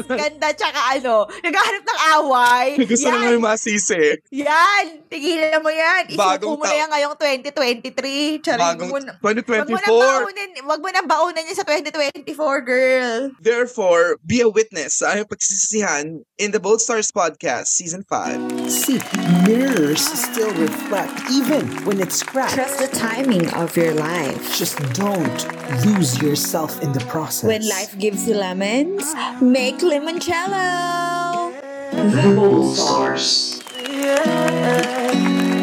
Gusto... ganda tsaka ano, naghahanap ng away. Gusto yan, na may masisi. yan, tigilan mo yan. Bagong Isuko mo na tao- yan ngayong 2023. Charing, Bagong mo na- Wag mo nang 2024. baunan, wag mo nang baunan yan sa 2024, girl. Therefore, be a witness sa aming pagsisisihan in the Bold Stars Podcast, Season 5. See, mirrors still reflect even when it's cracked. Trust the timing of your life. Just don't lose yourself in the process. When life gives you lemons, make limoncello. Rebel Stars.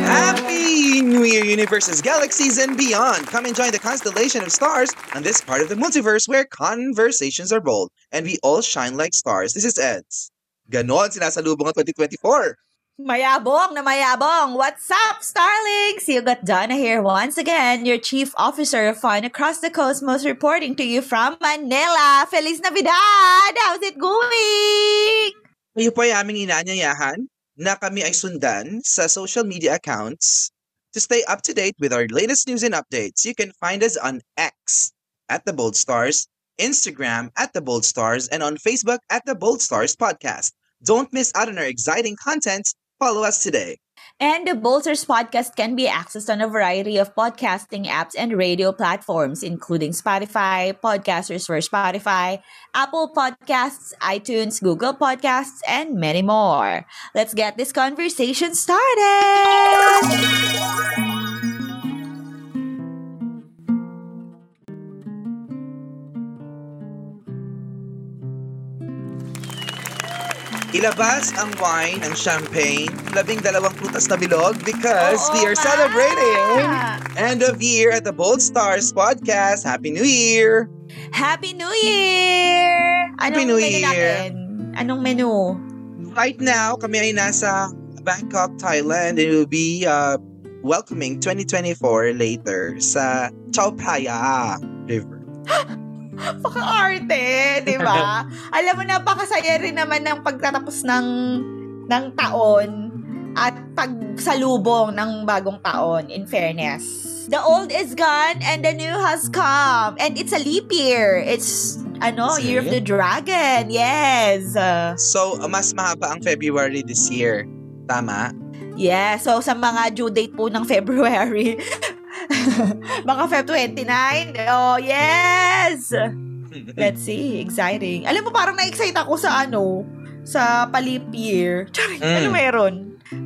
Happy New Year, universes, galaxies, and beyond! Come and join the constellation of stars on this part of the multiverse where conversations are bold and we all shine like stars. This is Eds. Ganon sinasalubong ang 2024. Mayabong na mayabong. What's up, Starlings? You got Donna here once again, your Chief Officer of Fun Across the Cosmos, reporting to you from Manila. Feliz Navidad! How's it going? Kayo po ay aming inanyayahan na kami ay sundan sa social media accounts to stay up to date with our latest news and updates. You can find us on X at The Bold Stars, Instagram at The Bold Stars, and on Facebook at The Bold Stars Podcast. Don't miss out on our exciting content. Follow us today. And the Bolsters podcast can be accessed on a variety of podcasting apps and radio platforms, including Spotify, Podcasters for Spotify, Apple Podcasts, iTunes, Google Podcasts, and many more. Let's get this conversation started! Ilabas ang wine, ang champagne, labing dalawang prutas na bilog because we Oo are nga! celebrating end of year at the Bold Stars Podcast. Happy New Year! Happy New Year! Happy Anong New menu Year! natin? Anong menu? Right now, kami ay nasa Bangkok, Thailand. and will be uh, welcoming 2024 later sa Chao Phraya River. Paka-arte, di ba? Alam mo, napakasaya rin naman ng pagtatapos ng, ng taon at pagsalubong ng bagong taon, in fairness. The old is gone and the new has come. And it's a leap year. It's, ano, Is Year of the Dragon. Yes. So, mas mahaba ang February this year. Tama? yeah. So, sa mga due date po ng February, mga Feb 29. Oh, yes! Let's see. Exciting. Alam mo, parang na-excite ako sa ano, sa palip year. Charing, Mm. ano meron?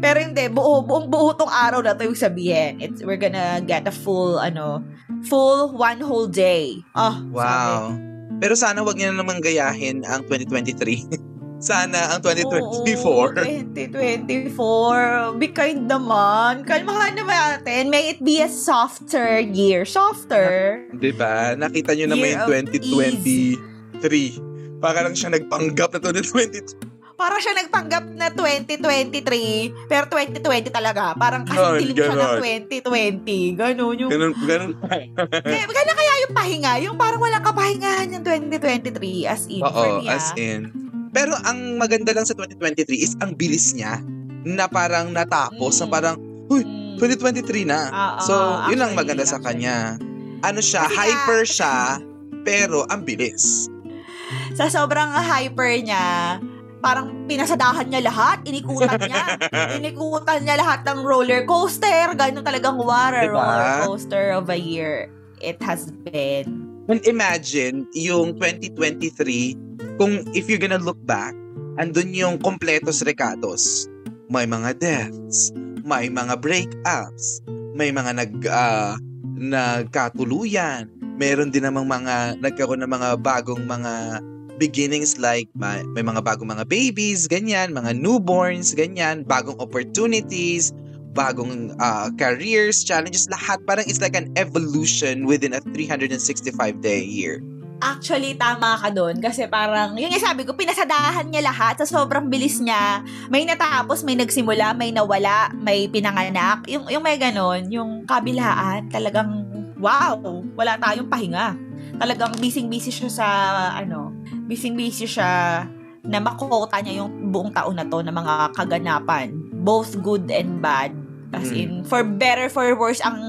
Pero hindi, buo, buong buo tong araw na to yung sabihin. It's, we're gonna get a full, ano, full one whole day. Oh, Wow. Pero sana wag niyo na naman gayahin ang 2023. Sana ang 2024. 2024. Be kind naman. Kalmahan naman natin. May it be a softer year. Softer. Di ba? Nakita niyo naman Year yung of 2023. Para lang siya nagpanggap na 2022. Para siya nagpanggap na 2023, pero 2020 talaga. Parang kasi Ganon, dilim siya ng ganon. 2020. Ganon yung... Ganun, ganun. Kaya, kaya kaya yung pahinga, yung parang walang kapahingahan yung 2023 as in Oo, as ah. in. Pero ang maganda lang sa 2023 is ang bilis niya na parang natapos, na Mm. parang, uy, Mm. 2023 na. Ah, so, ah, yun ang actually, maganda sa kanya. Ano siya, Kasi hyper siya, pero ang bilis. Sa sobrang hyper niya, parang pinasadahan niya lahat, inikutan niya. inikutan niya lahat ng roller coaster. Ganun talagang wara Diba? roller coaster of a year. It has been. And imagine, yung 2023, kung if you're gonna look back, andun yung kompletos recados. May mga deaths, may mga breakups, may mga nag, ah, nagkatuluyan, meron din namang mga, nagkaroon ng mga bagong mga beginnings like may, may mga bagong mga babies, ganyan, mga newborns, ganyan, bagong opportunities, bagong ah, careers, challenges, lahat. Parang it's like an evolution within a 365 day year. Actually, tama ka doon. Kasi parang, yun yung sabi ko, pinasadahan niya lahat sa sobrang bilis niya. May natapos, may nagsimula, may nawala, may pinanganak. Yung, yung may ganon, yung kabilaan, talagang, wow, wala tayong pahinga. Talagang busy-busy siya sa, ano, busy-busy siya na makota niya yung buong taon na to na mga kaganapan. Both good and bad. As Mm. in, for better, for worse, ang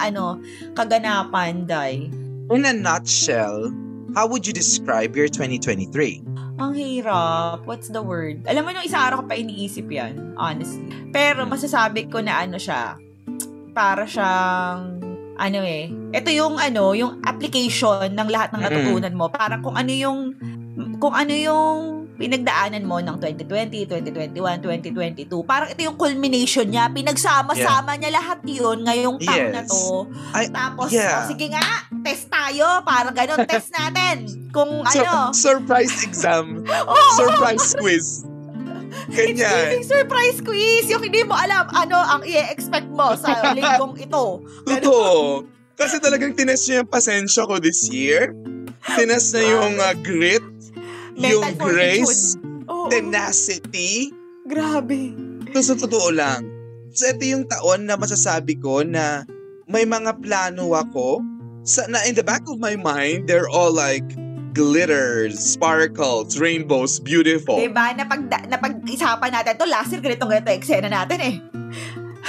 ano, kaganapan, Day. In a nutshell, how would you describe your 2023? Ang hirap. What's the word? Alam mo, nung isa araw ko pa iniisip yan, honestly. Pero masasabi ko na ano siya, para siyang, ano eh, ito yung ano, yung application ng lahat ng natutunan mo. Parang kung ano yung, kung ano yung pinagdaanan mo ng 2020, 2021, 2022. Parang ito yung culmination niya. Pinagsama-sama niya lahat yun ngayong taon na Yes. to. I- Tapos, yeah. oh, sige nga, test tayo. Parang ganun, test natin. Kung Sur- ano. surprise exam. Oo, surprise quiz. It's Ganyan. giving surprise quiz. Yung hindi mo alam ano ang i-expect mo sa linggong ito. Totoo. Kasi talagang tinest niya yung pasensya ko this year. Tinest na yung uh, grit, yung Mental grace, Oo. tenacity. Grabe. So, sa totoo lang. So, ito yung taon na masasabi ko na may mga plano ako. Sa, na in the back of my mind, they're all like glitters, sparkles, rainbows, beautiful. Diba? Napag, napag-isapan natin to last year, ganitong ganito eksena natin eh.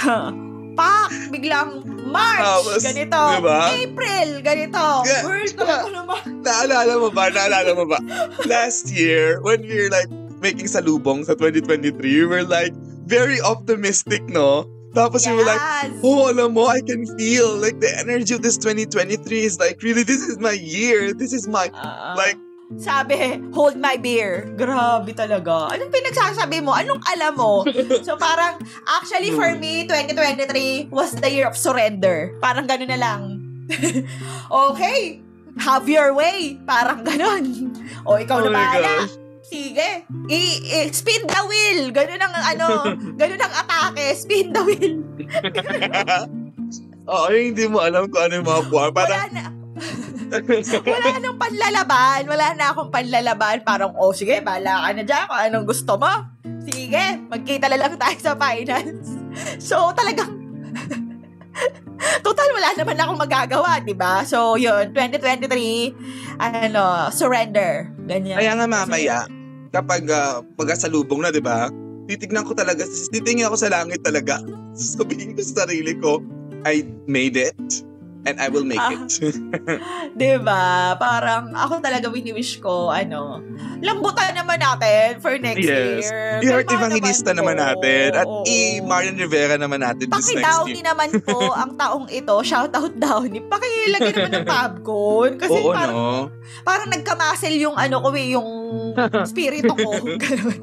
Pak! Biglang March! Tapos, ganito. diba? April! Ganito. Yeah. World, talaga naman. Naalala mo ba? Naalala mo ba? Last year, when we were like making salubong sa 2023, we were like very optimistic, no? Tapos we were like, Yes. oh, alam mo, I can feel like the energy of this 2023 is like, really, this is my year. This is my, Ah. like, Sabi, hold my beer. Grabe talaga. Anong pinagsasabi mo? Anong alam mo? So parang, actually for me, 2023 was the year of surrender. Parang gano'n na lang. okay, have your way. Parang gano'n. O ikaw Oh na bahala. Sige. I, i- spin the wheel. Ganun ang ano, ganun ang atake. Spin the wheel. Oo, yung hindi mo alam kung ano yung mga buwan. Wala Parang, na. Wala nang panlalaban. Wala na akong panlalaban. Parang, oh, sige, bahala ka na dyan kung anong gusto mo. Sige, magkita na lang tayo sa finals. So, talagang, total, wala naman akong magagawa, di ba? So, yun, 2023, ano, surrender. Ganyan. kaya nga mamaya, kapag uh, pagkasalubong na, di ba? Titignan ko talaga, titingin ako sa langit talaga. Sabihin ko sa sarili ko, I made it. And I will make Ah. it. Di ba? Parang ako talaga wini-wish ko, ano, lambutan naman natin for next Yes. year. I-heart Kalma evangelista naman po. natin. At Oo. i-Marian Rivera naman natin this next Paki-downy year. naman po ang taong ito. Shout out Downy. Pakilagay naman ng popcorn. Kasi Oo, parang, no? parang nagkamasel yung ano ko eh, yung spirito ko.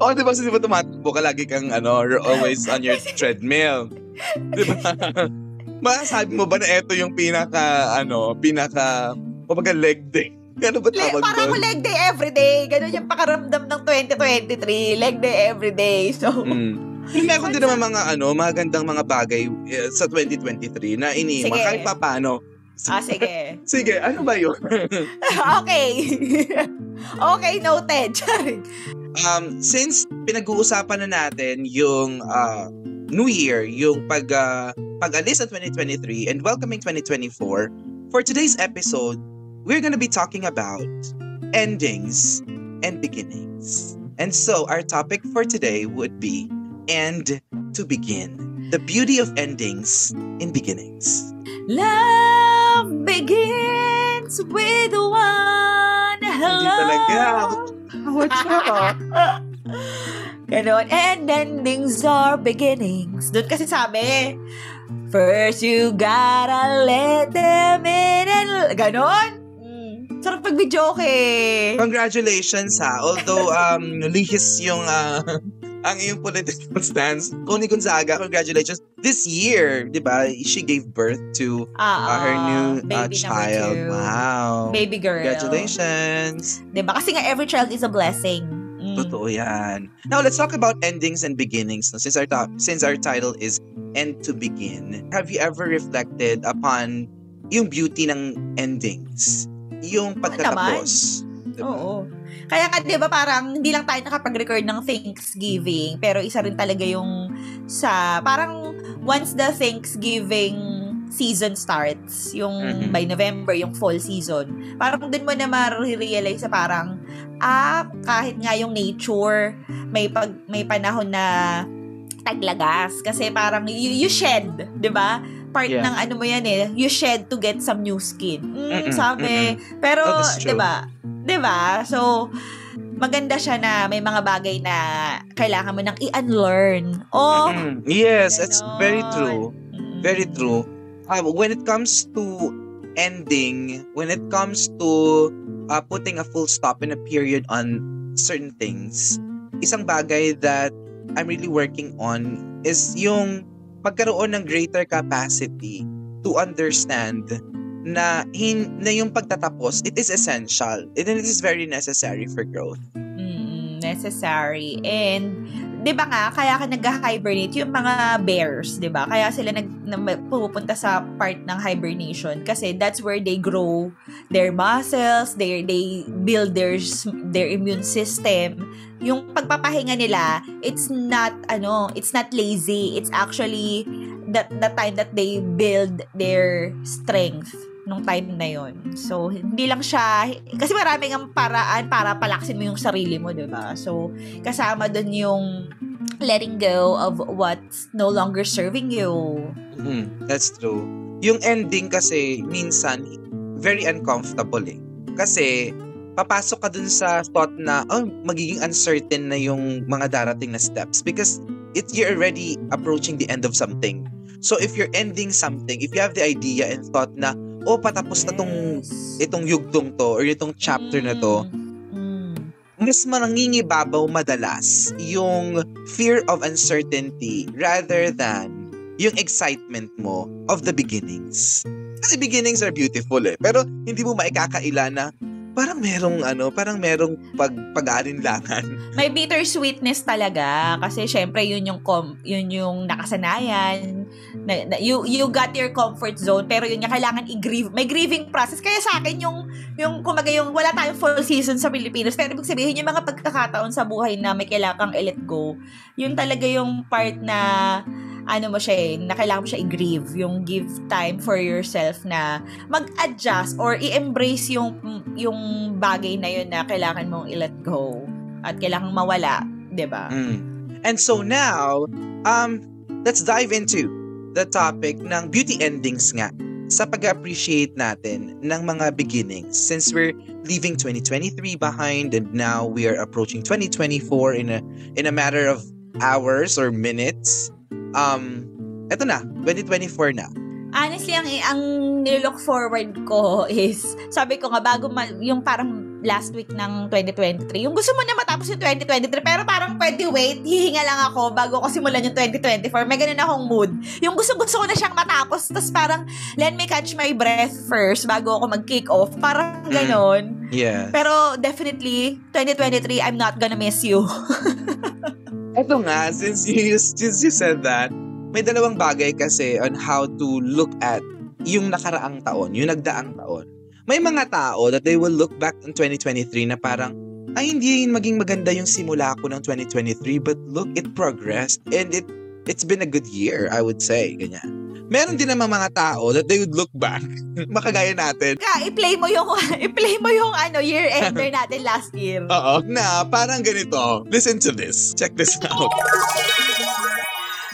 Oo, di ba? So, di ba tumatakbo ka lagi kang, ano, you're always on your treadmill. Di ba? Masasabi mo ba na ito yung pinaka, ano, pinaka, kumbaga leg day? Ano ba Le- tawag parang doon? ako leg day everyday. Ganun yung pakaramdam ng 2023. Leg day everyday. So, Mm. Pero meron din naman mga, ano, magandang mga bagay eh, sa 2023 na iniima Sige. kahit pa paano. ah, sige. Sige, ano ba yun? okay. okay, noted. Um, since pinag-uusapan na natin yung uh, New Year, yung pag, uh, pag-alis ng 2023 and welcoming 2024, for today's episode, we're gonna be talking about endings and beginnings. And so, our topic for today would be End to Begin. The beauty of endings in beginnings. Love begins with one hello. Hindi talaga. What's Ganon. And endings are beginnings. Doon kasi sabi, First you gotta let them in and... Ganon. Mm. Sarap pag joke eh. Congratulations ha. Although um lihis yung uh, ang iyong political stance. Connie Gonzaga, congratulations. This year, 'di ba? She gave birth to Ah, uh, her new uh, child. two. Wow. Baby girl. Congratulations. Diba? Kasi nga every child is a blessing. Mm. Totoo 'yan. Now, let's talk about endings and beginnings. No? Since our to- since our title is End to Begin. Have you ever reflected upon yung beauty ng endings? Yung pagkatapos. Diba? Oo. Kaya ka, di ba, parang hindi lang tayo nakapag-record ng Thanksgiving, pero isa rin talaga yung sa, parang once the Thanksgiving season starts, yung Mhm. by November, yung fall season, parang dun mo na ma-realize na parang, ah, kahit nga yung nature, may, pag, may panahon na taglagas. Kasi parang you, you shed, di ba? part Yeah. ng ano mo yan eh, you shed to get some new skin. Mm, Mm-mm, sabi. Pero, Oh, that's true. 'di ba? 'Di ba? So, maganda siya na may mga bagay na kailangan mo nang i-unlearn. Oh, Mm-mm. Yes, it's very true. Very true. Uh, when it comes to ending, when it comes to uh, putting a full stop and a period on certain things, isang bagay that I'm really working on is yung pagkaroon ng greater capacity to understand na, hin, na yung pagtatapos, it is essential. And it is very necessary for growth. mm, necessary. And, di ba nga, kaya ka nag-hibernate yung mga bears, di ba? Kaya sila nag, na, pupunta sa part ng hibernation kasi that's where they grow their muscles, they, they build their, their immune system. Yung pagpapahinga nila, it's not, ano, it's not lazy. It's actually that the time that they build their strength nung time na yon. So, hindi lang siya, kasi maraming ang paraan para palaksin mo yung sarili mo, di ba? So, kasama dun yung letting go of what's no longer serving you. Mm, that's true. Yung ending kasi minsan very uncomfortable eh. Kasi papasok ka dun sa thought na oh, magiging uncertain na yung mga darating na steps because it you're already approaching the end of something. So if you're ending something, if you have the idea and thought na oh patapos na tong Yes. itong yugtong to or itong chapter na to, Mm. mas manangingibabaw madalas yung fear of uncertainty rather than yung excitement mo of the beginnings. Kasi beginnings are beautiful eh. Pero hindi mo maikakaila na parang merong ano, parang merong pag pag-aalinlangan. May bittersweetness talaga kasi syempre yun yung com, yun yung nakasanayan. Na, na- you you got your comfort zone pero yun nga kailangan i-grieve. May grieving process kaya sa akin yung yung kumaga yung wala tayong full season sa Pilipinas pero ibig sabihin yung mga pagkakataon sa buhay na may kailangan kang i-let go. Yun talaga yung part na ano mo siya eh, na kailangan mo siya i-grieve. Yung give time for yourself na mag-adjust or i-embrace yung yung bagay na yun na kailangan mong i-let go at kailangan mawala, ba? Mm. And so now, um, let's dive into the topic ng beauty endings nga sa pag-appreciate natin ng mga beginnings since we're leaving 2023 behind and now we are approaching 2024 in a in a matter of hours or minutes um eto na 2024 na Honestly, ang ang nilook forward ko is sabi ko nga bago ma- yung parang last week ng 2023. Yung gusto mo na matapos yung 2023 pero parang pwede wait, hihinga lang ako bago ko simulan yung 2024. May ganun akong mood. Yung gusto gusto ko na siyang matapos tapos parang let me catch my breath first bago ako mag-kick off. Parang Mm. ganon. yeah Pero definitely 2023 I'm not gonna miss you. eto nga since you since you said that may dalawang bagay kasi on how to look at yung nakaraang taon, yung nagdaang taon. May mga tao that they will look back in 2023 na parang, ay hindi maging maganda yung simula ko ng 2023 but look, it progressed and it it's been a good year, I would say. Ganyan. Meron din naman mga tao that they would look back, makagaya natin, Ka, i-play mo yung i-play mo yung ano year ender natin last year. Oo, na parang ganito. Listen to this. Check this out.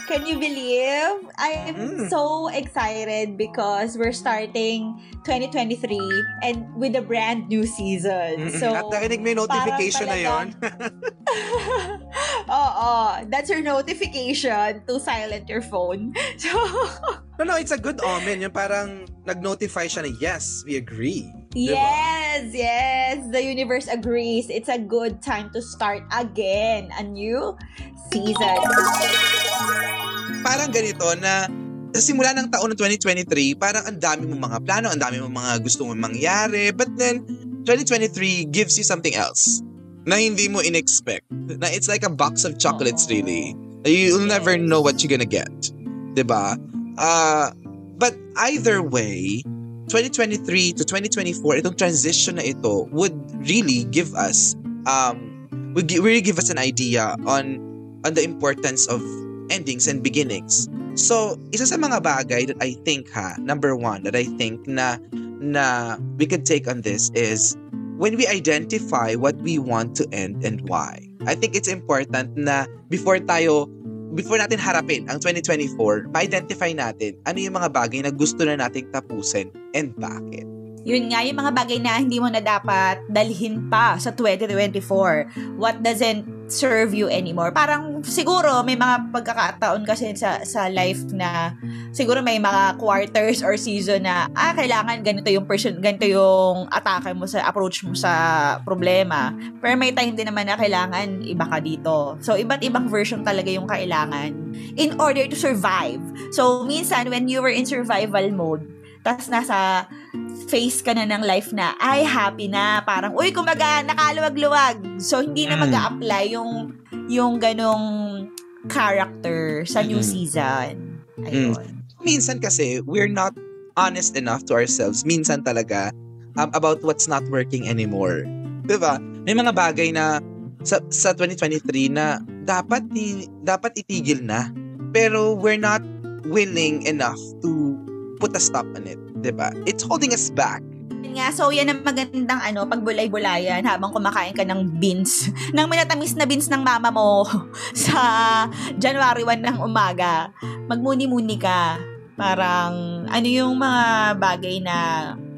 Can you believe? I'm Mm. so excited because we're starting 2023 and with a brand new season. So, At nakinig may notification na yon. Oo, that's your notification to silent your phone. So, No, no, it's a good omen. Yung parang nag-notify siya na, yes, we agree. Diba? yes, yes, the universe agrees. It's a good time to start again a new season. Parang ganito na sa simula ng taon ng 2023, parang ang dami mong mga plano, ang dami mong mga gusto mong mangyari, but then 2023 gives you something else na hindi mo in-expect. Na it's like a box of chocolates really. You'll never know what you're gonna get. 'Di ba? Uh, but either way, 2023 to 2024, itong transition na ito would really give us um would really give us an idea on on the importance of endings and beginnings. So, isa sa mga bagay that I think ha, number one, that I think na na we could take on this is when we identify what we want to end and why. I think it's important na before tayo before natin harapin ang 2024, ma-identify natin ano yung mga bagay na gusto na nating tapusin and bakit. Yun nga, yung mga bagay na hindi mo na dapat dalhin pa sa 2024. What doesn't serve you anymore. Parang siguro may mga pagkakataon kasi sa sa life na siguro may mga quarters or season na ah kailangan ganito yung person ganito yung atake mo sa approach mo sa problema. Pero may time din naman na kailangan iba ka dito. So iba't ibang version talaga yung kailangan in order to survive. So minsan when you were in survival mode, tas nasa face ka na ng life na ay happy na parang uy kumaga nakaluwag-luwag so hindi na Mm. mag-a-apply yung yung ganong character sa new Mm. season ayun Minsan kasi, we're not honest enough to ourselves. Minsan talaga, um, about what's not working anymore. 'Di ba? May mga bagay na sa, sa 2023 na dapat i- dapat itigil na. Pero we're not willing enough to put a stop on it. 'di ba? It's holding us back. Nga, so yan ang magandang ano, pagbulay-bulayan habang kumakain ka ng beans, ng minatamis na beans ng mama mo sa January 1 ng umaga. Magmuni-muni ka. Parang, ano yung mga bagay na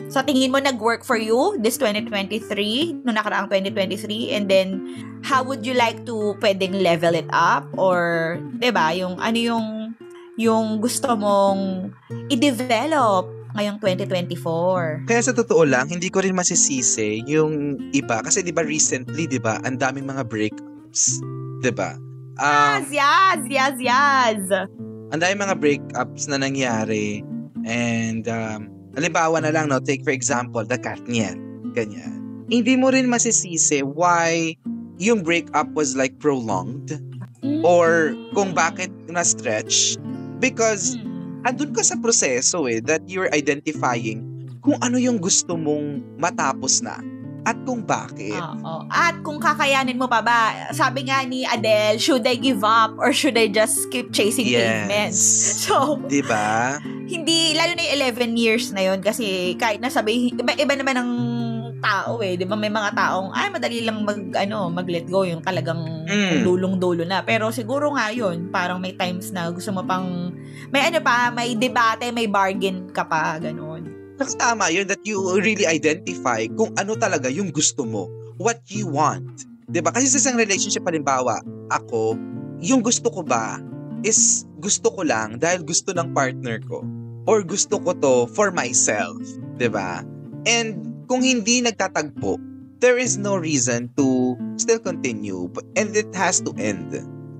sa tingin mo nag-work for you this 2023, no nakaraang 2023, and then how would you like to pwedeng level it up? Or, 'di ba yung ano yung yung gusto mong i-develop ngayong 2024. Kaya sa totoo lang, hindi ko rin masisisi yung iba. Kasi di ba recently, di ba, ang daming mga breakups. Di ba? Um, Yes, yes, yes, yes. ang daming mga breakups na nangyari. And, um, halimbawa na lang, no, take for example, the Katniel. Ganyan. Hindi mo rin masisisi why yung breakup was like prolonged Mm. or kung bakit na-stretch. Because Mm. andun ka sa proseso eh, that you're identifying kung ano yung gusto mong matapos na at kung bakit. Oo. At kung kakayanin mo pa ba, sabi nga ni Adele, should I give up or should I just keep chasing pavements? Yes. So, Di ba? hindi, lalo na yung 11 years na yon kasi kahit nasabi, iba, iba naman ang tao eh, di ba? May mga taong, ay, madali lang mag, ano, mag-let go, yung talagang Mm. dulong-dulo na. Pero siguro nga yun, parang may times na gusto mo pang, may ano pa, may debate, may bargain ka pa, ganun. Kasi tama yun that you really identify kung ano talaga yung gusto mo. What you want. 'Di ba? Kasi sa isang relationship, halimbawa, ako, yung gusto ko ba is gusto ko lang dahil gusto ng partner ko. Or gusto ko to for myself. 'Di ba? And kung hindi nagtatagpo, there is no reason to still continue. And it has to end.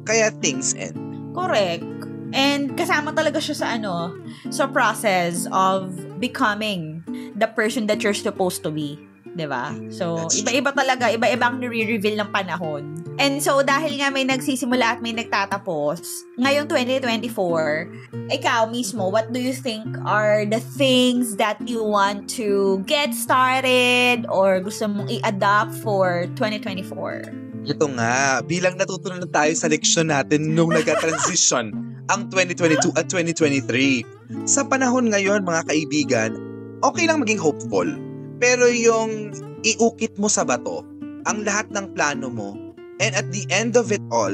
Kaya things end. Correct. And kasama talaga siya sa ano, sa process of becoming the person that you're supposed to be. 'Di ba? So, That's iba-iba talaga, iba-iba ang nire-reveal ng panahon. And so, dahil nga may nagsisimula at may nagtatapos, ngayong 2024, ikaw mismo, what do you think are the things that you want to get started or gusto mong i-adopt for 2024? Ito nga, bilang natutunan na tayo sa leksyon natin nung nag-transition ang 2022 at 2023. Sa panahon ngayon, mga kaibigan, okay lang maging hopeful. Pero yung iukit mo sa bato, ang lahat ng plano mo, and at the end of it all,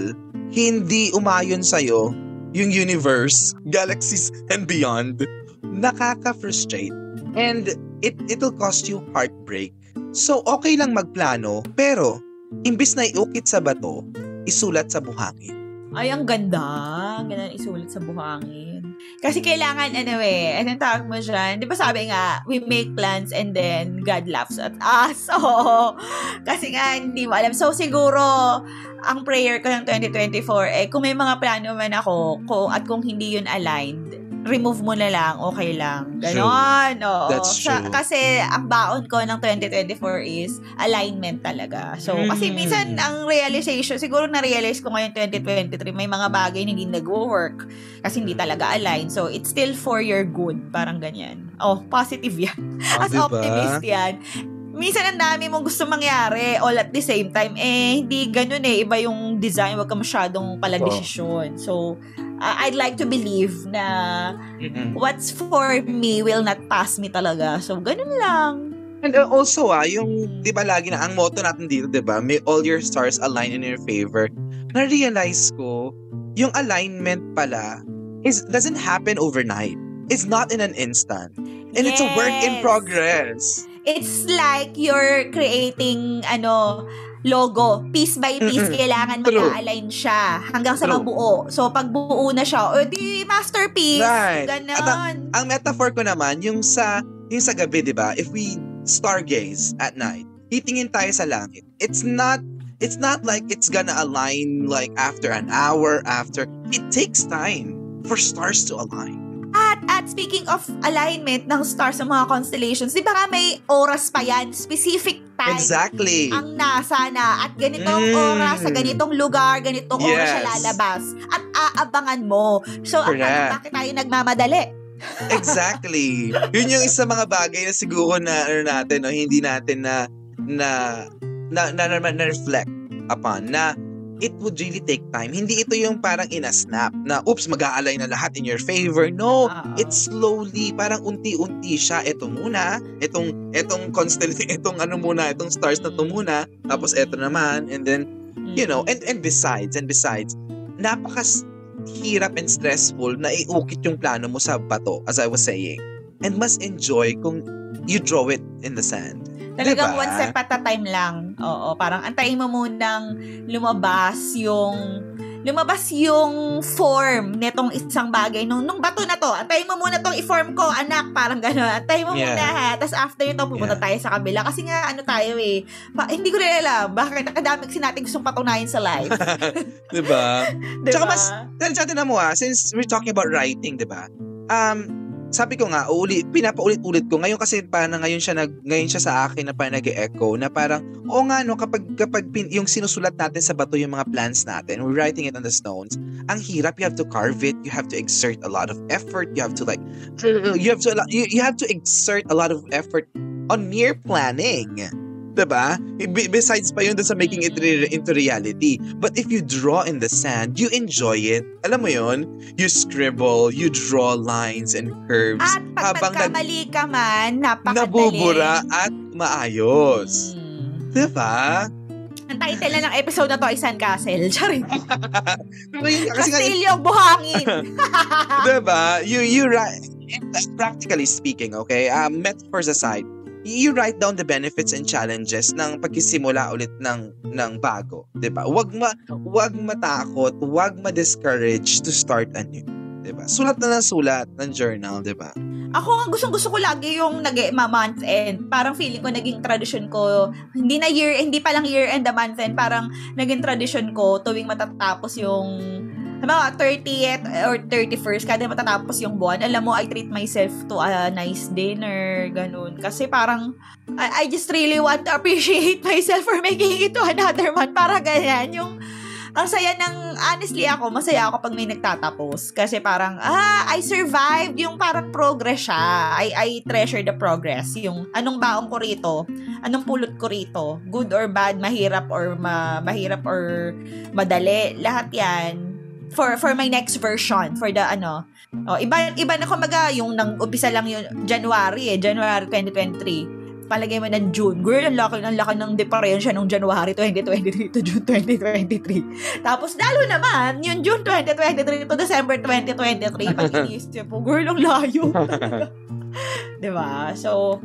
hindi umayon sa'yo yung universe, galaxies, and beyond, nakaka-frustrate. And it, it'll cost you heartbreak. So, okay lang magplano, pero imbis na iukit sa bato, isulat sa buhangin. Ay, ang ganda. Ang ganda isulat sa buhangin. Kasi kailangan, ano eh, anong tawag mo dyan? Di ba sabi nga, we make plans and then God laughs at us. So, kasi nga, hindi mo alam. So, siguro, ang prayer ko ng 2024, eh, kung may mga plano man ako, kung, at kung hindi yun aligned, remove mo na lang, okay lang. Ganon, oo. That's Sa- true. kasi, ang baon ko ng 2024 is alignment talaga. So, kasi Mm. minsan, ang realization, siguro na-realize ko ngayon 2023, may mga bagay na hindi nag-work kasi hindi talaga aligned. So, it's still for your good. Parang ganyan. Oh, positive yan. Ah, As diba? optimist yan. Minsan ang dami mong gusto mangyari all at the same time. Eh, hindi ganun eh. Iba yung design. Huwag ka masyadong paladesisyon. So, uh, I'd like to believe na Mm-mm. what's for me will not pass me talaga. So, ganun lang. And uh, also ah, yung, di ba lagi na, ang motto natin dito, di ba, may all your stars align in your favor. Na-realize ko, yung alignment pala is doesn't happen overnight. It's not in an instant. And it's a work in Yes. progress. It's like you're creating, ano, logo. Piece by piece, Mm-mm. kailangan mag-align siya hanggang sa True. mabuo. So, pag buo na siya, o di masterpiece. Right. Ganon. Ang metaphor ko naman, yung sa, yung sa gabi, di ba? If we stargaze at night, titingin tayo sa langit. It's not, it's not like it's gonna align like after an hour, after. It takes time for stars to align. At, at speaking of alignment ng stars sa mga constellations, di ba nga may oras pa yan? Specific time. Exactly. Ang nasa na at ganitong Mm. oras sa ganitong lugar, ganitong oras siya Yes. lalabas at aabangan mo. So, Correct. bakit tayo nagmamadali? Exactly. Yun yung isa mga bagay na siguro na ano natin no, hindi natin na na na na, na, na reflect upon na it would really take time. Hindi ito yung parang in a snap na oops mag-aalay na lahat in your favor. No, Oo. it's slowly parang unti-unti siya. Ito muna, itong itong constellation, itong ano muna, itong stars na to muna, tapos ito naman and then you know, and and besides, and besides, napaka hirap and stressful na iukit yung plano mo sa bato, as I was saying. And mas enjoy kung you draw it in the sand. Talagang Diba? one step at a time lang. Oo, parang antayin mo munang lumabas yung lumabas yung form netong isang bagay nung nung bato na to. Antayin mo muna tong i-form ko, anak, parang gano'n. Antayin mo Yeah. muna ha. Tapos after ito, pupunta Yeah. tayo sa kabila. Kasi nga, ano tayo eh. Pa, hindi ko rin alam. Bakit nakadami kasi natin gustong patunayan sa life. Diba? diba? Tsaka mas- Dahil sa atin na mo ah, since we're talking about writing, diba? Um, sabi ko nga, uli, pinapaulit-ulit ko. Ngayon kasi parang ngayon siya nag ngayon siya sa akin na parang nag-echo na parang oo nga no kapag kapag pin, yung sinusulat natin sa bato yung mga plans natin, we're writing it on the stones. Ang hirap, you have to carve it, you have to exert a lot of effort, you have to like you have to you, you have to exert a lot of effort on mere planning. Diba? Be- Besides pa yun dun sa making it re- into reality. But if you draw in the sand, you enjoy it. Alam mo yun? You scribble, you draw lines and curves. At habang nag- nagkamali ka man, napakadali. nabubura at maayos. Hmm. Diba? Ang title na ng episode na to ay Sandcastle. Charing. Diba yun? Kasi nga, Kastilyo, buhangin. diba? You, you write, practically speaking, okay, um, metaphors aside, you write down the benefits and challenges ng pagkisimula ulit ng ng bago, 'di ba? Huwag ma huwag matakot, huwag ma-discourage to start anew, 'di ba? Sulat na ng sulat ng journal, 'di ba? Ako, ang gustong-gusto ko lagi yung nag month end. Parang feeling ko naging tradition ko. Hindi na year, hindi pa lang year end the month end. Parang naging tradition ko tuwing matatapos yung mga 30th or 31st, kada matatapos yung buwan, alam mo, I treat myself to a nice dinner, ganun. Kasi parang, I, I just really want to appreciate myself for making it to another month. Para ganyan. Yung, ang saya ng, honestly ako, masaya ako pag may nagtatapos. Kasi parang, ah, I survived. Yung parang progress siya. I, I treasure the progress. Yung anong baong ko rito, anong pulot ko rito, good or bad, mahirap or ma, mahirap or madali, lahat yan for for my next version for the ano. Oh iba iba na kumaga yung nang umpisa lang yung January eh January 2023 palagay mo ng June. Girl ang laki ang laki ng diferensya nung January 2023 to June 2023 tapos lalo naman yung June 2023 to December 2023 pag inisip mo girl ang layo. 'di ba? So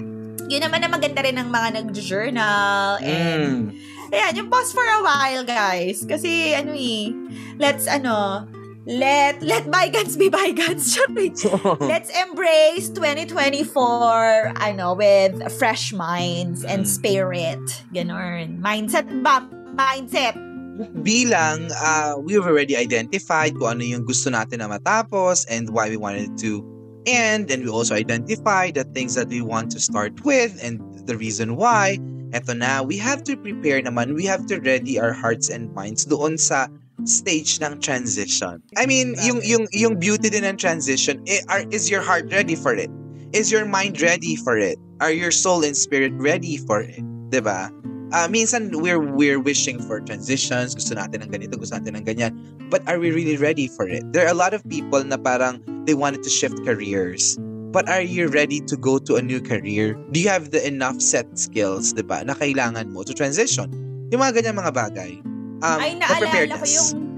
yun naman na maganda rin ng mga nag-journal and Mm. Ayan, yung pause for a while, guys. Kasi, ano eh, let's, ano, let, let bygones be bygones. Let's embrace 2024, ano, with fresh minds and Mm. spirit. Ganon. Mindset ba? Mindset. Bilang uh, we've already identified kung ano yung gusto natin na matapos and why we wanted to end and we also identified the things that we want to start with and the reason why eto na, we have to prepare naman, we have to ready our hearts and minds doon sa stage ng transition. I mean, yung yung yung beauty din ng transition, eh, are, is your heart ready for it? Is your mind ready for it? Are your soul and spirit ready for it? 'Di ba? Ah, minsan we're we're wishing for transitions, gusto natin ng ganito, gusto natin ng ganyan. But are we really ready for it? There are a lot of people na parang they wanted to shift careers. But are you ready to go to a new career? Do you have the enough set skills, 'di ba, na kailangan mo to transition? Yung mga ganyan mga bagay. Um, Ay, naalala ko yung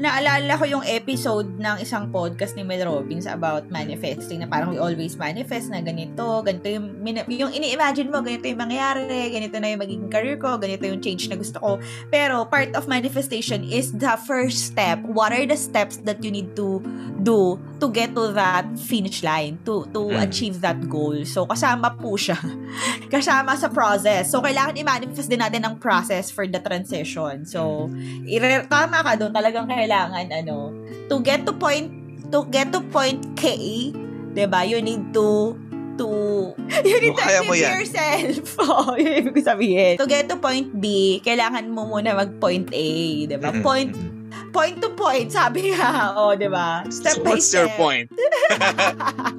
naalala ko yung episode ng isang podcast ni Mel Robbins about manifesting na parang we always manifest na ganito, ganito yung, yung ini-imagine mo, ganito yung mangyayari, ganito na yung magiging career ko, ganito yung change na gusto ko. Pero part of manifestation is the first step. What are the steps that you need to do to get to that finish line, to to Mm. achieve that goal. So, kasama po siya. kasama sa process. So, kailangan i-manifest din natin ang process for the transition. So, ire- tama ka doon. Talagang kailangan, ano, to get to point, to get to point K, 'di ba you need to to you need to mo achieve yan. yourself. oh, yun yung ibig sabihin. To get to point B, kailangan mo muna mag point A, 'di ba? Mm-mm. Point point to point, sabi nga, oh, 'di ba? Step So by what's step. your point?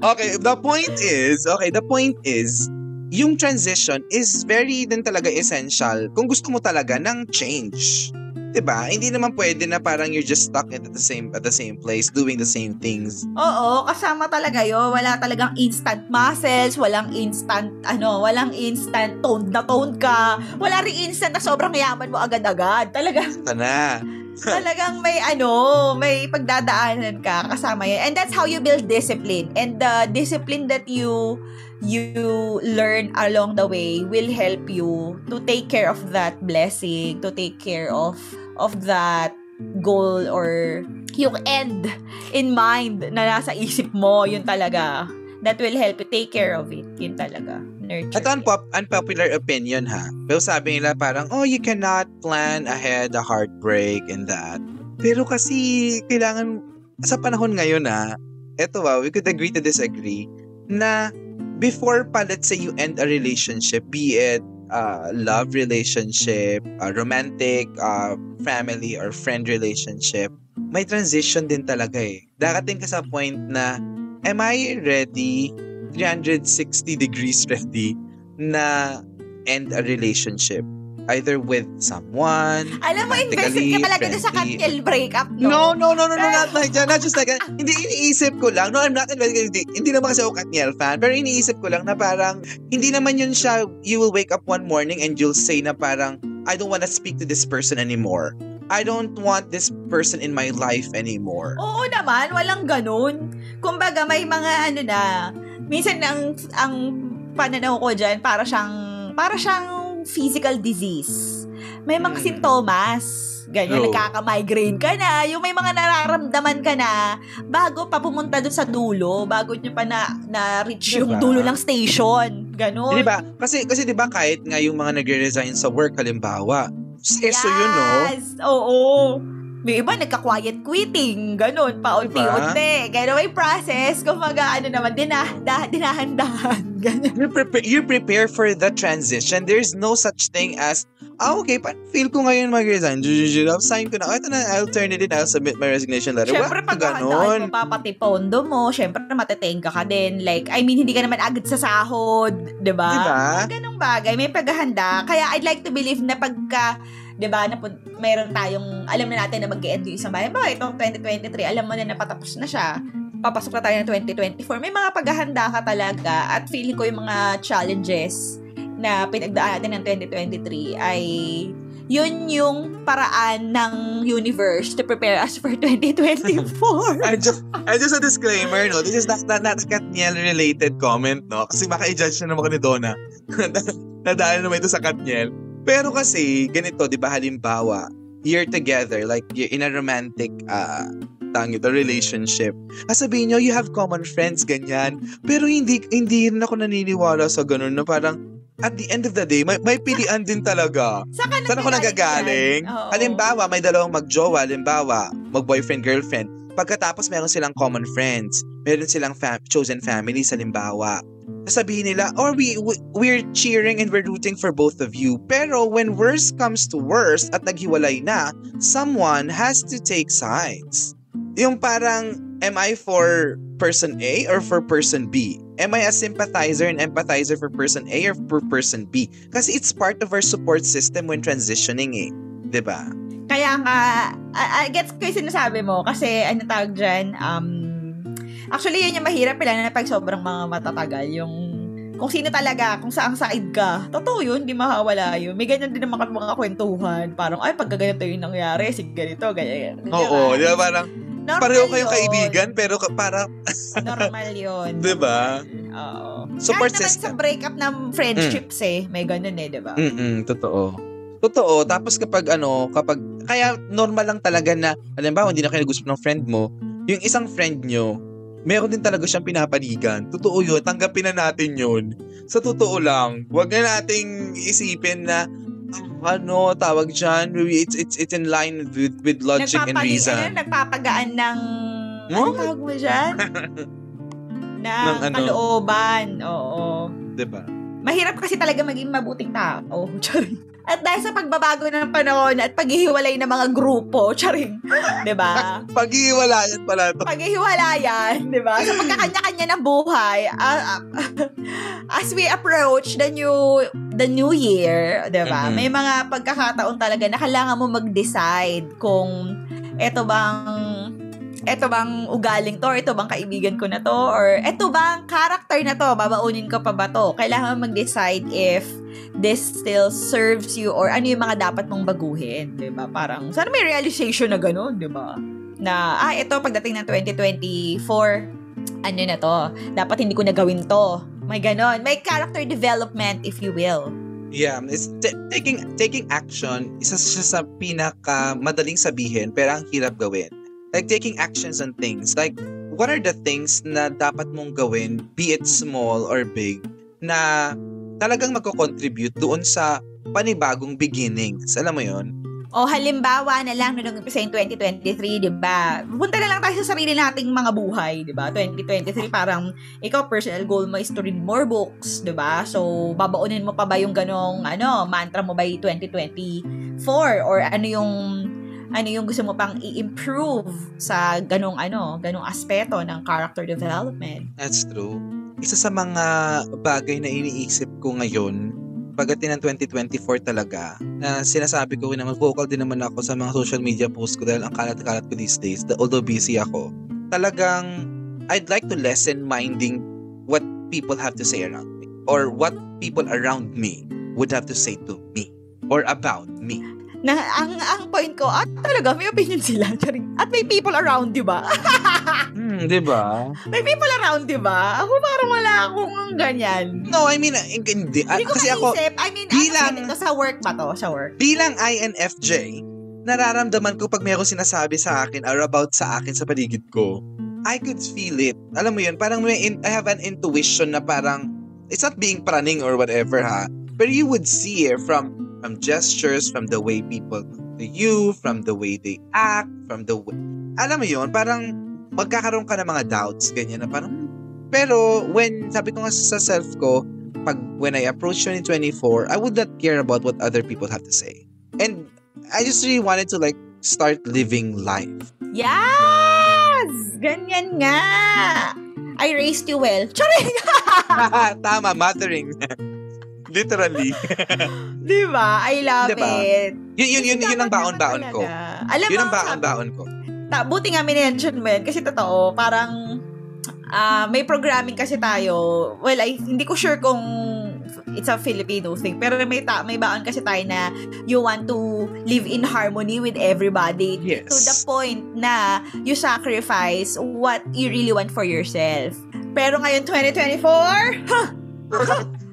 okay, the point is, okay, the point is, yung transition is very din talaga essential kung gusto mo talaga ng change. 'Di ba? Hindi naman pwede na parang you're just stuck at the same at the same place doing the same things. Oo, kasama talaga yun. Wala talagang instant muscles, walang instant, ano, walang instant toned na toned ka. Wala rin instant na sobrang yaman mo agad-agad. Talaga, Sana. talagang may ano, may pagdadaanan ka kasama yan. And that's how you build discipline. And the discipline that you you learn along the way will help you to take care of that blessing, to take care of of that goal or yung end in mind na nasa isip mo, yun talaga. That will help you take care of it. Yun talaga. Nurture. Ito unpop- unpopular opinion ha. Pero sabi nila parang, oh, you cannot plan ahead a heartbreak and that. Pero kasi kailangan, sa panahon ngayon ha, eto ah, we could agree to disagree, na before pa, let's say you end a relationship, be it uh, love relationship, uh, romantic, uh, family, or friend relationship, may transition din talaga eh. Darating ka sa point na, am I ready 360 degrees ready na end a relationship either with someone Alam mo, invested ka talaga sa. Katniel breakup, no? No, no, no, no, no, not like that. Not just like that. Hindi, iniisip ko lang. No, I'm not invested. Hindi, hindi naman kasi ako Katniel fan. Pero iniisip ko lang na parang, hindi naman yun siya, you will wake up one morning and you'll say na parang, I don't want to speak to this person anymore. I don't want this person in my life anymore. Oo naman, walang ganun. Kumbaga, may mga ano na, minsan ang, ang pananaw ko dyan, para siyang, para siyang physical disease. May mga Hmm. sintomas. Ganyan, True. nagkaka-migraine ka na, yung may mga nararamdaman ka na, bago pa pumunta dun sa dulo, bago nyo pa na, na-reach yung Diba? dulo ng station. Ganon. Di ba? Kasi, kasi di ba kahit nga yung mga nagre-resign sa work, halimbawa, eso yun, no? Yes! Oo. May iba nagka-quiet quitting, ganun, paunti-unti. Ganun may process, kumaga ano naman, dinah, dah, dinahan-dahan, ganun. you prepare, you prepare for the transition. There's no such thing as, ah, okay, pa, feel ko ngayon mag-resign. I'll sign ko na. Oh, ito na, I'll turn it in. I'll submit my resignation letter. Siyempre, pag ganon. mo pa pati pondo mo, siyempre, matetenga ka din. Like, I mean, hindi ka naman agad sa sahod, di ba? Diba? Mga ganong bagay, may paghahanda. Kaya I'd like to believe na pagka, di ba, na mayroon tayong, alam na natin na mag-end yung isang bayan. Ba, itong 2023, alam mo na na patapos na siya. Papasok na tayo ng 2024. May mga paghahanda ka talaga at feeling ko yung mga challenges na pinagdaan natin ng 2023 ay yun yung paraan ng universe to prepare us for 2024. And just, and just a disclaimer, no? This is not, not, not Katniel-related comment, no? Kasi baka i-judge na naman ni Donna. Nadaan naman ito sa Katniel. Pero kasi, ganito, di ba, halimbawa, you're together, like, you're in a romantic, uh, tang ito, relationship. Ah, sabihin nyo, you have common friends, ganyan. Pero hindi, hindi rin ako naniniwala sa ganun na parang, at the end of the day, may, may pilian din talaga. Saan ako nagagaling? Oo. Halimbawa, may dalawang magjowa, halimbawa, mag-boyfriend, girlfriend. Pagkatapos meron silang common friends, meron silang fam- chosen families, halimbawa. Sasabihin nila, or we, we, we're cheering and we're rooting for both of you. Pero when worst comes to worst at naghiwalay na, someone has to take sides. Yung parang, am I for person A or for person B? Am I a sympathizer and empathizer for person A or for person B? Kasi it's part of our support system when transitioning eh. ba? Kaya nga, I, I gets ko yung sinasabi mo kasi ano tawag dyan, um, actually yun yung mahirap pala na pag sobrang mga matatagal, yung kung sino talaga, kung saang side ka. Totoo yun, di mawawala yun. May ganyan din naman mga kwentuhan. Parang, ay, pag ganito yung nangyari, sige ganito, ganyan. ganyan. Oo, di ba parang Normal pareho kayong yun. kaibigan pero para Normal yun. Di ba? Oo. Support Kahit naman system. sa breakup ng friendships eh, may ganun eh, di ba? Mm, totoo. Totoo. Tapos kapag ano, kapag kaya normal lang talaga na halimbawa hindi na kayo gusto ng friend mo, yung isang friend nyo, meron din talaga siyang pinapanigan. Totoo yun. Tanggapin na natin yun. Sa totoo lang, wag na nating isipin na ano, tawag dyan, it's, it's, it's in line with, with logic and reason. Ano, nagpapagaan ng... Ano What? tawag mo dyan? ng Ng ano? kalooban. Oo. Diba? Mahirap kasi talaga maging mabuting tao. Charing. At dahil sa pagbabago ng panahon at paghihiwalay ng mga grupo, charing. 'Di ba? Paghiwalayan pala to. Paghihiwalayan, 'di ba? Sa pagkakanya-kanya ng buhay, ah, ah, as we approach the new the new year, 'di ba? Mhm. May mga pagkakataon talaga na kailangan mo mag-decide kung eto bang eto bang ugaling to, or eto bang kaibigan ko na to, or eto bang character na to, babaunin ko pa ba to? Kailangan mag-decide if this still serves you or ano yung mga dapat mong baguhin, ba? Parang sana may realization na gano'n, 'di ba? Na ah ito pagdating ng 2024, ano na to? Dapat hindi ko na gawin to. May ganon. May character development if you will. Yeah, it's t- taking taking action isa siya sa pinaka madaling sabihin pero ang hirap gawin. Like taking actions on things. Like what are the things na dapat mong gawin, be it small or big, na talagang magko-contribute doon sa panibagong beginnings. Alam mo 'yon? O halimbawa na lang umpisa yung 2023, 'di ba? Punta na lang tayo sa sarili nating mga buhay, 'di ba? 2023 parang ikaw personal goal mo is to read more books, 'di ba? So babaunin mo pa ba yung ganong ano, mantra mo by 2024 or ano yung ano yung gusto mo pang i-improve sa ganong ano, ganong aspeto ng character development. That's true. Isa sa mga bagay na iniisip ko ngayon pagdating ng 2024 talaga na sinasabi ko naman vocal din naman ako sa mga social media posts ko dahil ang kalat-kalat ko these days although busy ako talagang I'd like to lessen minding what people have to say around me or what people around me would have to say to me or about me Na ang ang point ko, at talaga may opinion sila. At may people around, 'di ba? hmm, di ba? May people around, di ba? Ako parang wala akong ganyan. No, I mean, eh, hindi. Ah, Hindi ko kasi ako. I mean, bilang- ano sa work ba to? Sa work? bilang INFJ, nararamdaman ko pag mayroong sinasabi sa akin or about sa akin sa paligid ko, I could feel it. Alam mo yun, parang may in- I have an intuition na parang, it's not being praning or whatever ha, but you would see it from from gestures, from the way people look to you, from the way they act, from the way, alam mo yun, parang magkakaroon ka ng mga doubts, ganyan na parang, pero when, sabi ko nga sa self ko, pag when I approach 2024, I would not care about what other people have to say. And I just really wanted to like start living life. Yes! Ganyan nga! I raised you well. Charing! Tama, mothering. Literally. di ba? I love Diba? it. Yun, yun, yun, yun ang baon-baon ko. Alam Yun ang baon-baon ko. ta- buti nga minention mo yan kasi totoo, parang ah, may programming kasi tayo. Well, I, hindi ko sure kung it's a Filipino thing, pero may ta- may baon kasi tayo na you want to live in harmony with everybody Yes. to the point na you sacrifice what you really want for yourself. Pero ngayon 2024,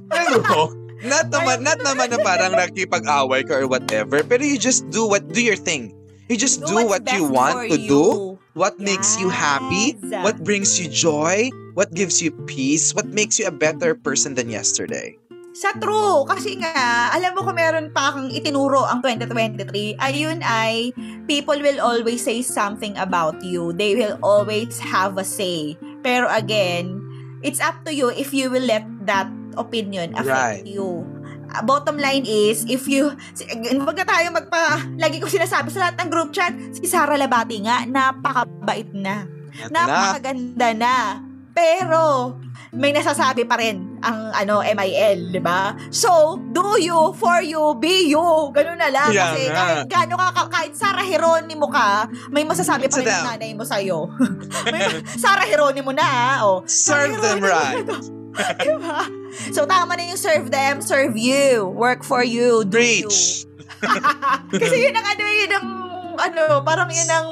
Pero, not naman, not naman na parang nakipag-away ka or whatever, pero you just do what, do your thing. You just do, what's what you want to you. do, what makes you happy, Yes. what brings you joy, what gives you peace, what makes you a better person than yesterday. Sa true, kasi nga, alam mo kung meron pa kang itinuro ang 2023, ayun ay, people will always say something about you. They will always have a say. Pero again, it's up to you if you will let that opinion affect Right. you. Uh, bottom line is, if you, wag na tayo magpa, lagi ko sinasabi sa lahat ng group chat, si Sara Labati nga, napakabait na. Na. Napakaganda na. Pero, may nasasabi pa rin ang ano MIL, 'di ba? So, do you for you, be you. Ganun na lang Yeah kasi kahit gaano ka ka- kahit Sarah Geronimo ka, may masasabi pa rin ang nanay mo sa iyo. may Sarah Geronimo na, ah. oh. Serve them Geronimo right. diba? So, tama na yung serve them, serve you. Work for you, do you. Preach! Kasi yun ang ano, yun ang, ano, parang yun ang,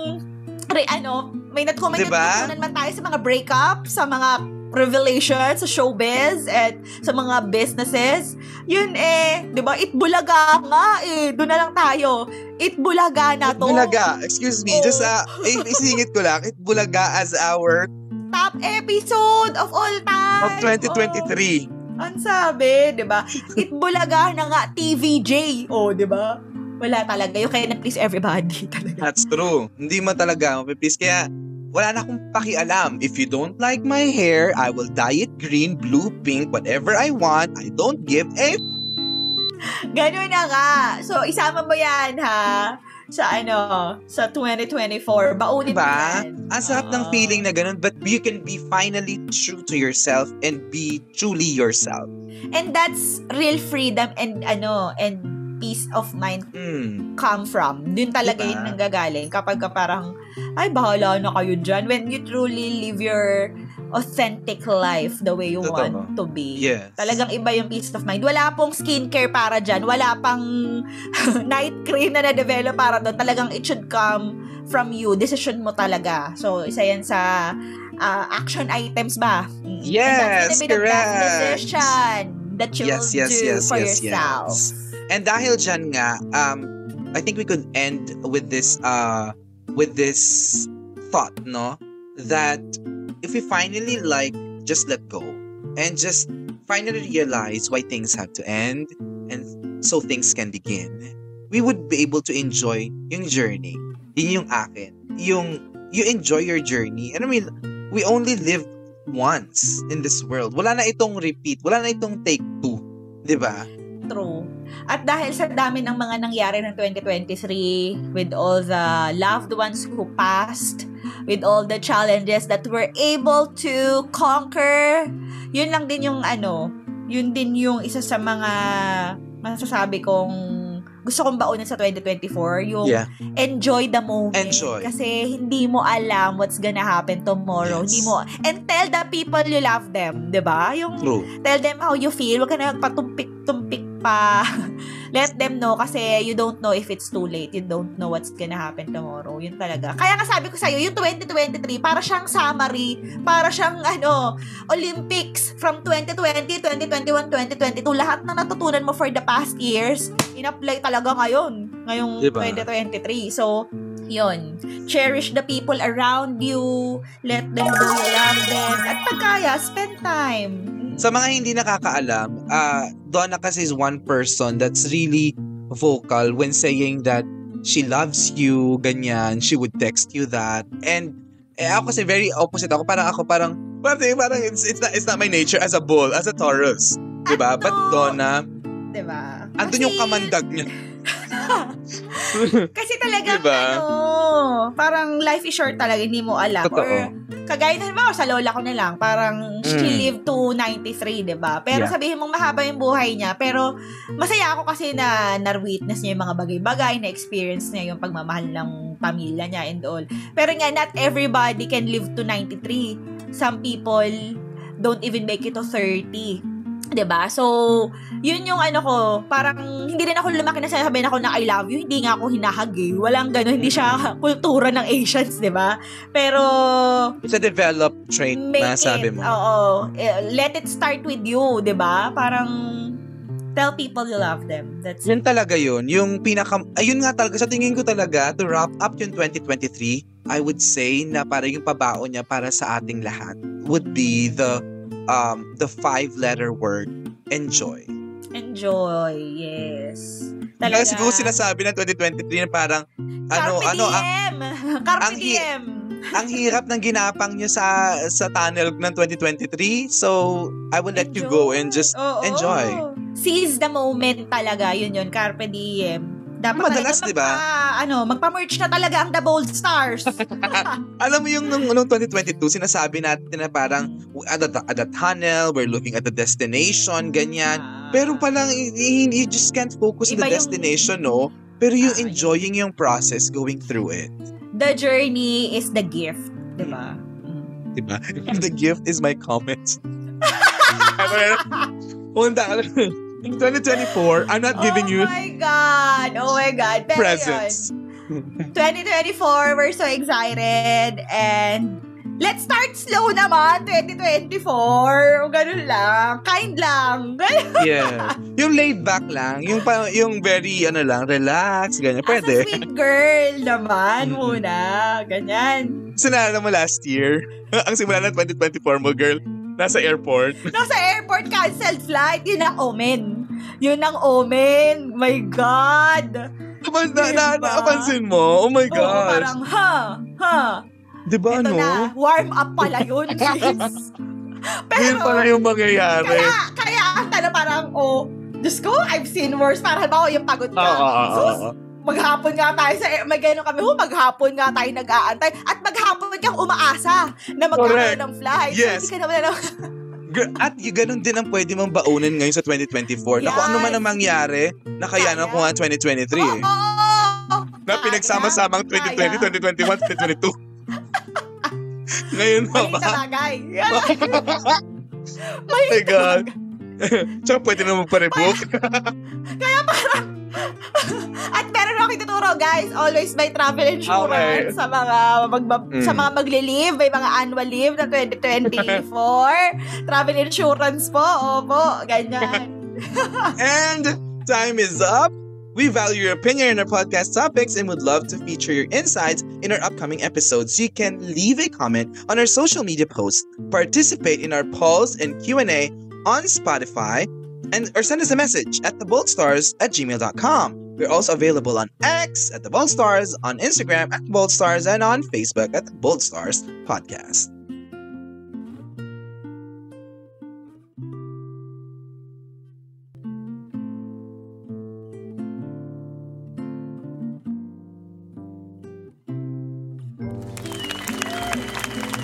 re, ano, may nat kung may Diba? natutunan man tayo sa mga breakup, sa mga revelation sa showbiz at sa mga businesses. Yun eh, 'di ba? Itbulaga nga eh. Doon na lang tayo. Itbulaga na to. Bulaga, excuse me, Oh. just uh, eh, isingit ko lang, it Bulaga as our Top episode of all time. of 2023. Oh, ang sabi, 'di ba? Itbulaga na nga TVJ. Oh, 'di ba? Wala talaga. You cannot please everybody talaga. That's true. Hindi mo talaga mapipis. Kaya, wala na akong pakialam. If you don't like my hair, I will dye it green, blue, pink, whatever I want. I don't give a Ganun na nga. So, isama mo yan, ha? Sa ano, sa 2024. Baunin mo Diba? yan. Ang sarap ng Ah. feeling na ganun, but you can be finally true to yourself and be truly yourself. And that's real freedom and ano, and peace of mind Hmm. come from. Dun talaga Diba? yun nanggagaling. Kapag ka parang, ay, bahala na kayo dyan. When you truly live your authentic life the way you Totoo. want to be. Yes. Talagang iba yung peace of mind. Wala pong skincare para dyan. Wala pang night cream na na-develop para doon. Talagang it should come from you. Decision mo talaga. So, isa yan sa ah, action items ba? Mm. Yes, And correct. decision that you Yes, will yes, do yes, for yes, yourself. yes. And dahil dyan nga, um, I think we could end with this, uh, with this thought, no? That if we finally like, just let go and just finally realize why things have to end and so things can begin, we would be able to enjoy yung journey. Yun yung akin. Yung, you enjoy your journey. And I mean, we only live once in this world. Wala na itong repeat. Wala na itong take two. ba? True. At dahil sa dami ng mga nangyari ng 2023 with all the loved ones who passed, with all the challenges that we're able to conquer, yun lang din yung ano, yun din yung isa sa mga masasabi kong gusto kong baunin sa 2024, yung Yeah. enjoy the moment. Enjoy. Kasi hindi mo alam what's gonna happen tomorrow. Yes. Hindi mo, and tell the people you love them, 'di ba? Yung True. tell them how you feel. Huwag ka na magpatumpik-tumpik pa. Let them know kasi you don't know if it's too late. You don't know what's gonna happen tomorrow. Yun talaga. Kaya nga sabi ko sa'yo, yung 2023, para siyang summary, para siyang ano, Olympics from 2020, 2021, 2022. Lahat na natutunan mo for the past years, in-apply talaga ngayon. Ngayong Diba? 2023. So, yun. Cherish the people around you. Let them know you love them. At pagkaya, spend time. Sa mga hindi nakakaalam, uh, Donna kasi is one person that's really vocal when saying that she loves you, ganyan, she would text you that. And eh, ako kasi very opposite ako. Parang ako parang, parang, parang it's, it's, not, it's not my nature as a bull, as a Taurus. Diba? But Ano? Donna, Diba? andun yung kamandag niya. Kasi talagang Diba? ano, parang life is short talaga, hindi mo alam. Totoo. Or, kagaya na naman, sa lola ko na lang, parang she Mm. lived to 93, di ba? Pero Yeah. sabihin mong mahaba yung buhay niya. Pero, masaya ako kasi na na-witness niya yung mga bagay-bagay, na-experience niya yung pagmamahal ng pamilya niya and all. Pero nga, not everybody can live to 93. Some people don't even make it to 30. 'Di ba? So, yun yung ano ko, parang hindi rin ako lumaki na sasabihin ako na I love you, hindi nga ako hinahagi. Walang gano'n, hindi siya kultura ng Asians, 'di ba? Pero It's a developed trait na sabi it, mo. oo, eh, let it start with you, 'di ba? Parang tell people you love them. That's Yun talaga yun. Yung pinaka... Ayun nga talaga, sa tingin ko talaga, to wrap up yung 2023, I would say na para yung pabaon niya para sa ating lahat would be the um the five-letter word, enjoy. enjoy. Yes. Talaga. siguro sinasabi ng 2023 na parang ano, Carpe ano, ang, diem. Carpe ang hi- diem. ang hirap ng ginapang nyo sa sa tunnel ng 2023. So, I will let you go and just Oo. enjoy. Seize the moment talaga. Yun yun. Carpe diem. Dapat Madalas, di ba? magpa- Ano, magpa-merch na talaga ang The Bold Stars. Alam mo yung nung, nung 2022, sinasabi natin na parang at the, at the tunnel, we're looking at the destination, ganyan. Pero palang you just can't focus on the yung- destination, no? Pero yung Ah, enjoying yung process going through it. The journey is the gift. Di ba? Mm. Diba? the gift is my comments. Punta ka In 2024, I'm not giving oh you my God. Oh my God. Pero presents. yun, 2024, we're so excited. And let's start slow naman, 2024. O ganun lang. Kind lang. yeah. Yung laid back lang, yung pa, yung very ano lang, relax, ganyan. As a Pwede. sweet girl naman muna. Ganyan. Sinala mo last year, ang simula ng 2024 mo, girl, nasa airport. Nasa airport, canceled flight. Yun ang omen. Yun ang omen. My God. Kapag na, na, Diba? napansin mo, oh my Oo, gosh. parang, ha, ha. Di ba, Ito no? na, warm up pala yun. Pero, Yun pala yung mangyayari. kaya, kaya ang tala parang, oh, Diyos ko, I've seen worse. Parang halimbawa yung pagod Oo, ka. oo, oo, Sus, oo. Maghapon nga tayo sa, may gano'n kami, oh, maghapon nga tayo nag-aantay. At maghapon kang umaasa na magkakaroon ng flight. Yes. So, hindi ka naman na, Gr- At ganun din ang pwede mong baunin ngayon sa 2024. Na kung ano man ang mangyari, nakayanan ko nga ang 2023 eh. Oo! Na pinagsama-samang 2020, 2021, 2022. ngayon pa ba? na bagay. Oh my na God. bagay. Tsaka pwede na magpa-rebook. Kaya parang, at meron akong ituturo, guys, always may travel insurance Okay. sa mga magba- Mm. sa mga magli-leave, may mga annual leave na 2024. travel insurance po, opo, ganyan. And time is up. We value your opinion in our podcast topics and would love to feature your insights in our upcoming episodes. You can leave a comment on our social media posts, participate in our polls and Q&A on Spotify, and or send us a message at theboldstars at gmail.com. We're also available on X at the Bold Stars, on Instagram at the Bold Stars, and on Facebook at the Bold Stars Podcast.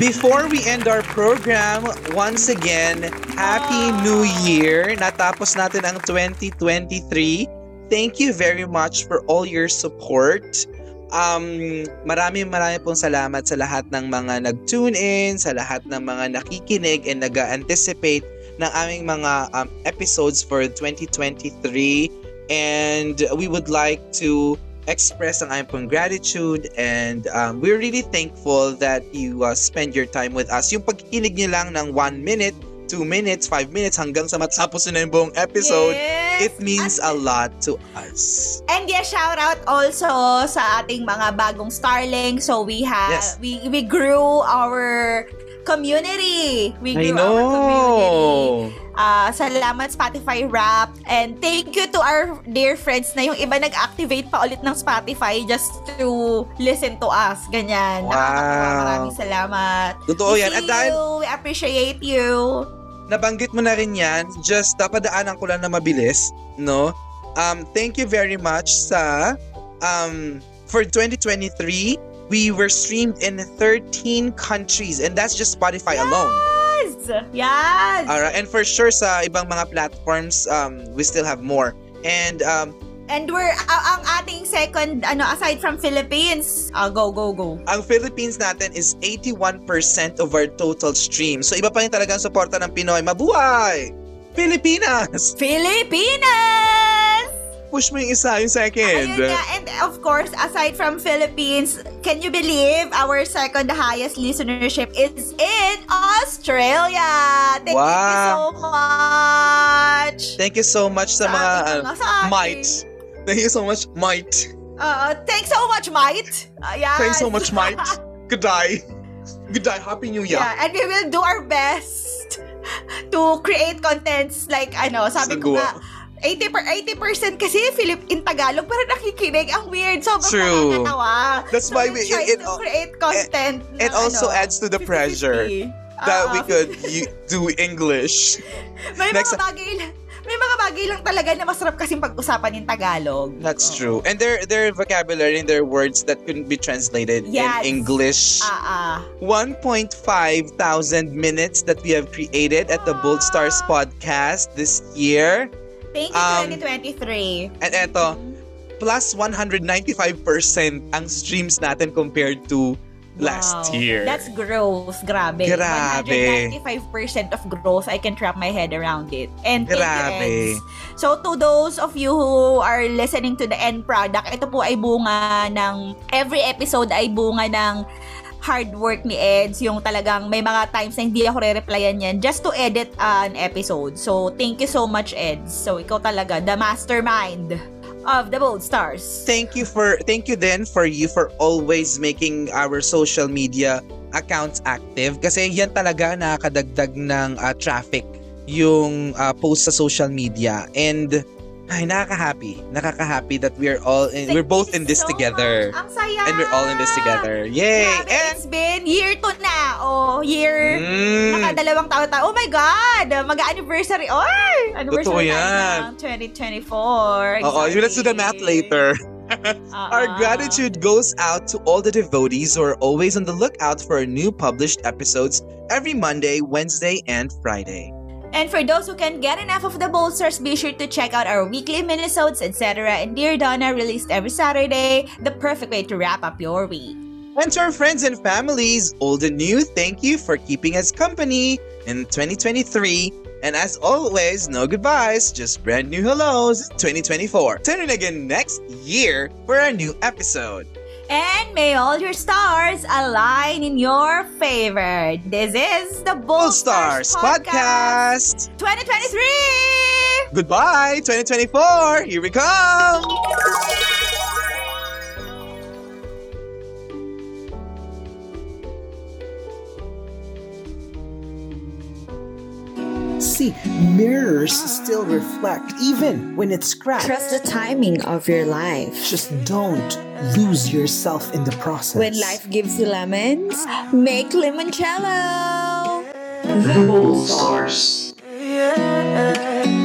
Before we end our program, once again, Happy New Year! Natapos natin ang 2023. Thank you very much for all your support. Um, marami marami pong salamat sa lahat ng mga nag-tune in, sa lahat ng mga nakikinig and nag-anticipate ng aming mga um, episodes for 2023. And we would like to express ang aming pong gratitude and um, we're really thankful that you uh, spend your time with us. Yung pagkikinig niyo lang ng 1 minute, 2 minutes, 5 minutes hanggang sa matapos na yung buong episode, Yes. it means a lot to us. And yeah, shout out also sa ating mga bagong Starling. So we have Yes. we we grew our community. We I grew our community. Ah, salamat Spotify Wrapped and thank you to our dear friends na yung iba nag-activate pa ulit ng Spotify just to listen to us. Ganyan. Wow. Nakakatuwa. Maraming salamat. Totoo yan. At dahil you. We appreciate you. nabanggit mo na rin yan, just napadaanan ko lang na mabilis, no? Um, thank you very much sa, um, for 2023, we were streamed in 13 countries and that's just Spotify alone. Yes! Alright, and for sure sa ibang mga platforms, um, we still have more. And um, And we're, a- ang ating second, ano, aside from Philippines, ah, go, go, go. ang Philippines natin is 81% of our total stream. So iba pa rin talagang suporta ng Pinoy. Mabuhay! Pilipinas! Filipinas! Push mo yung isa, yung second. Ayun nga, and of course, aside from Philippines, can you believe our second highest listenership is in Australia? Thank you so much! Thank you so much sa, mga uh, might. Thank you so much, might. Uh, thanks so much, Might! Ayan. Thanks so much, might. Good day. Good day. Happy New Year. Yeah, and we will do our best to create contents like ano, sabi ko Sagwa. nga 80 per 80% kasi Philip in Tagalog pero nakikinig ang weird sobrang True. nakakatawa. That's So why we try it- to create content It na, also ano, adds to the 50-50. pressure that we Oo. could do English. may next- mga bagay lang may mga bagay lang talaga na masarap kasing pag-usapan in Tagalog. That's Oo. true. And their their vocabulary and their words that couldn't be translated Yes. in English. Ah, ah. 1.5 thousand minutes that we have created at the Bold Stars podcast this year. Thank you Um, 2023. And eto, plus 195% ang streams natin compared to last Wow. year. That's growth. Grabe. Grabe. 195% of growth. I can wrap my head around it. And Grabe. So, to those of you who are listening to the end product, ito po ay bunga ng, every episode ay bunga ng hard work ni Eds, yung talagang may mga times na hindi ako re-replyan yan just to edit an episode. So, thank you so much, Eds. So, ikaw talaga, the mastermind of the Bold Stars. thank you for thank you then for you for always making our social media accounts active kasi yan talaga nakakadagdag ng uh, traffic yung uh, post sa social media and ay nakaka-happy nakaka-happy that we're all in, we're both in this so together much. Ang saya! and we're all in this together yay Grabe, and it's been year to na. Oh, year. Mm, Nakadalawang taon tayo. Oh my God! Mag-anniversary. Oy! Anniversary Totoo yan. ng 2024. Oo, let's do the math later Uh-uh. Our gratitude goes out to all the devotees who are always on the lookout for new published episodes every Monday, Wednesday, and Friday. And for those who can't get enough of the Bolsters, be sure to check out our weekly minisodes, etc. And Dear Donna released every Saturday, the perfect way to wrap up your week. And to our friends and families, old and new, thank you for keeping us company in 2023. And as always, no goodbyes, just brand new hellos in 2024. Tune in again next year for our new episode. And may all your stars align in your favor. This is the Bold Stars Podcast. 2023! Goodbye, 2024. Here we come. see, mirrors still reflect, even when it's cracked. Trust the timing of your life. Just don't lose yourself in the process. When life gives you lemons, make limoncello. The Gold Stars. Yeah.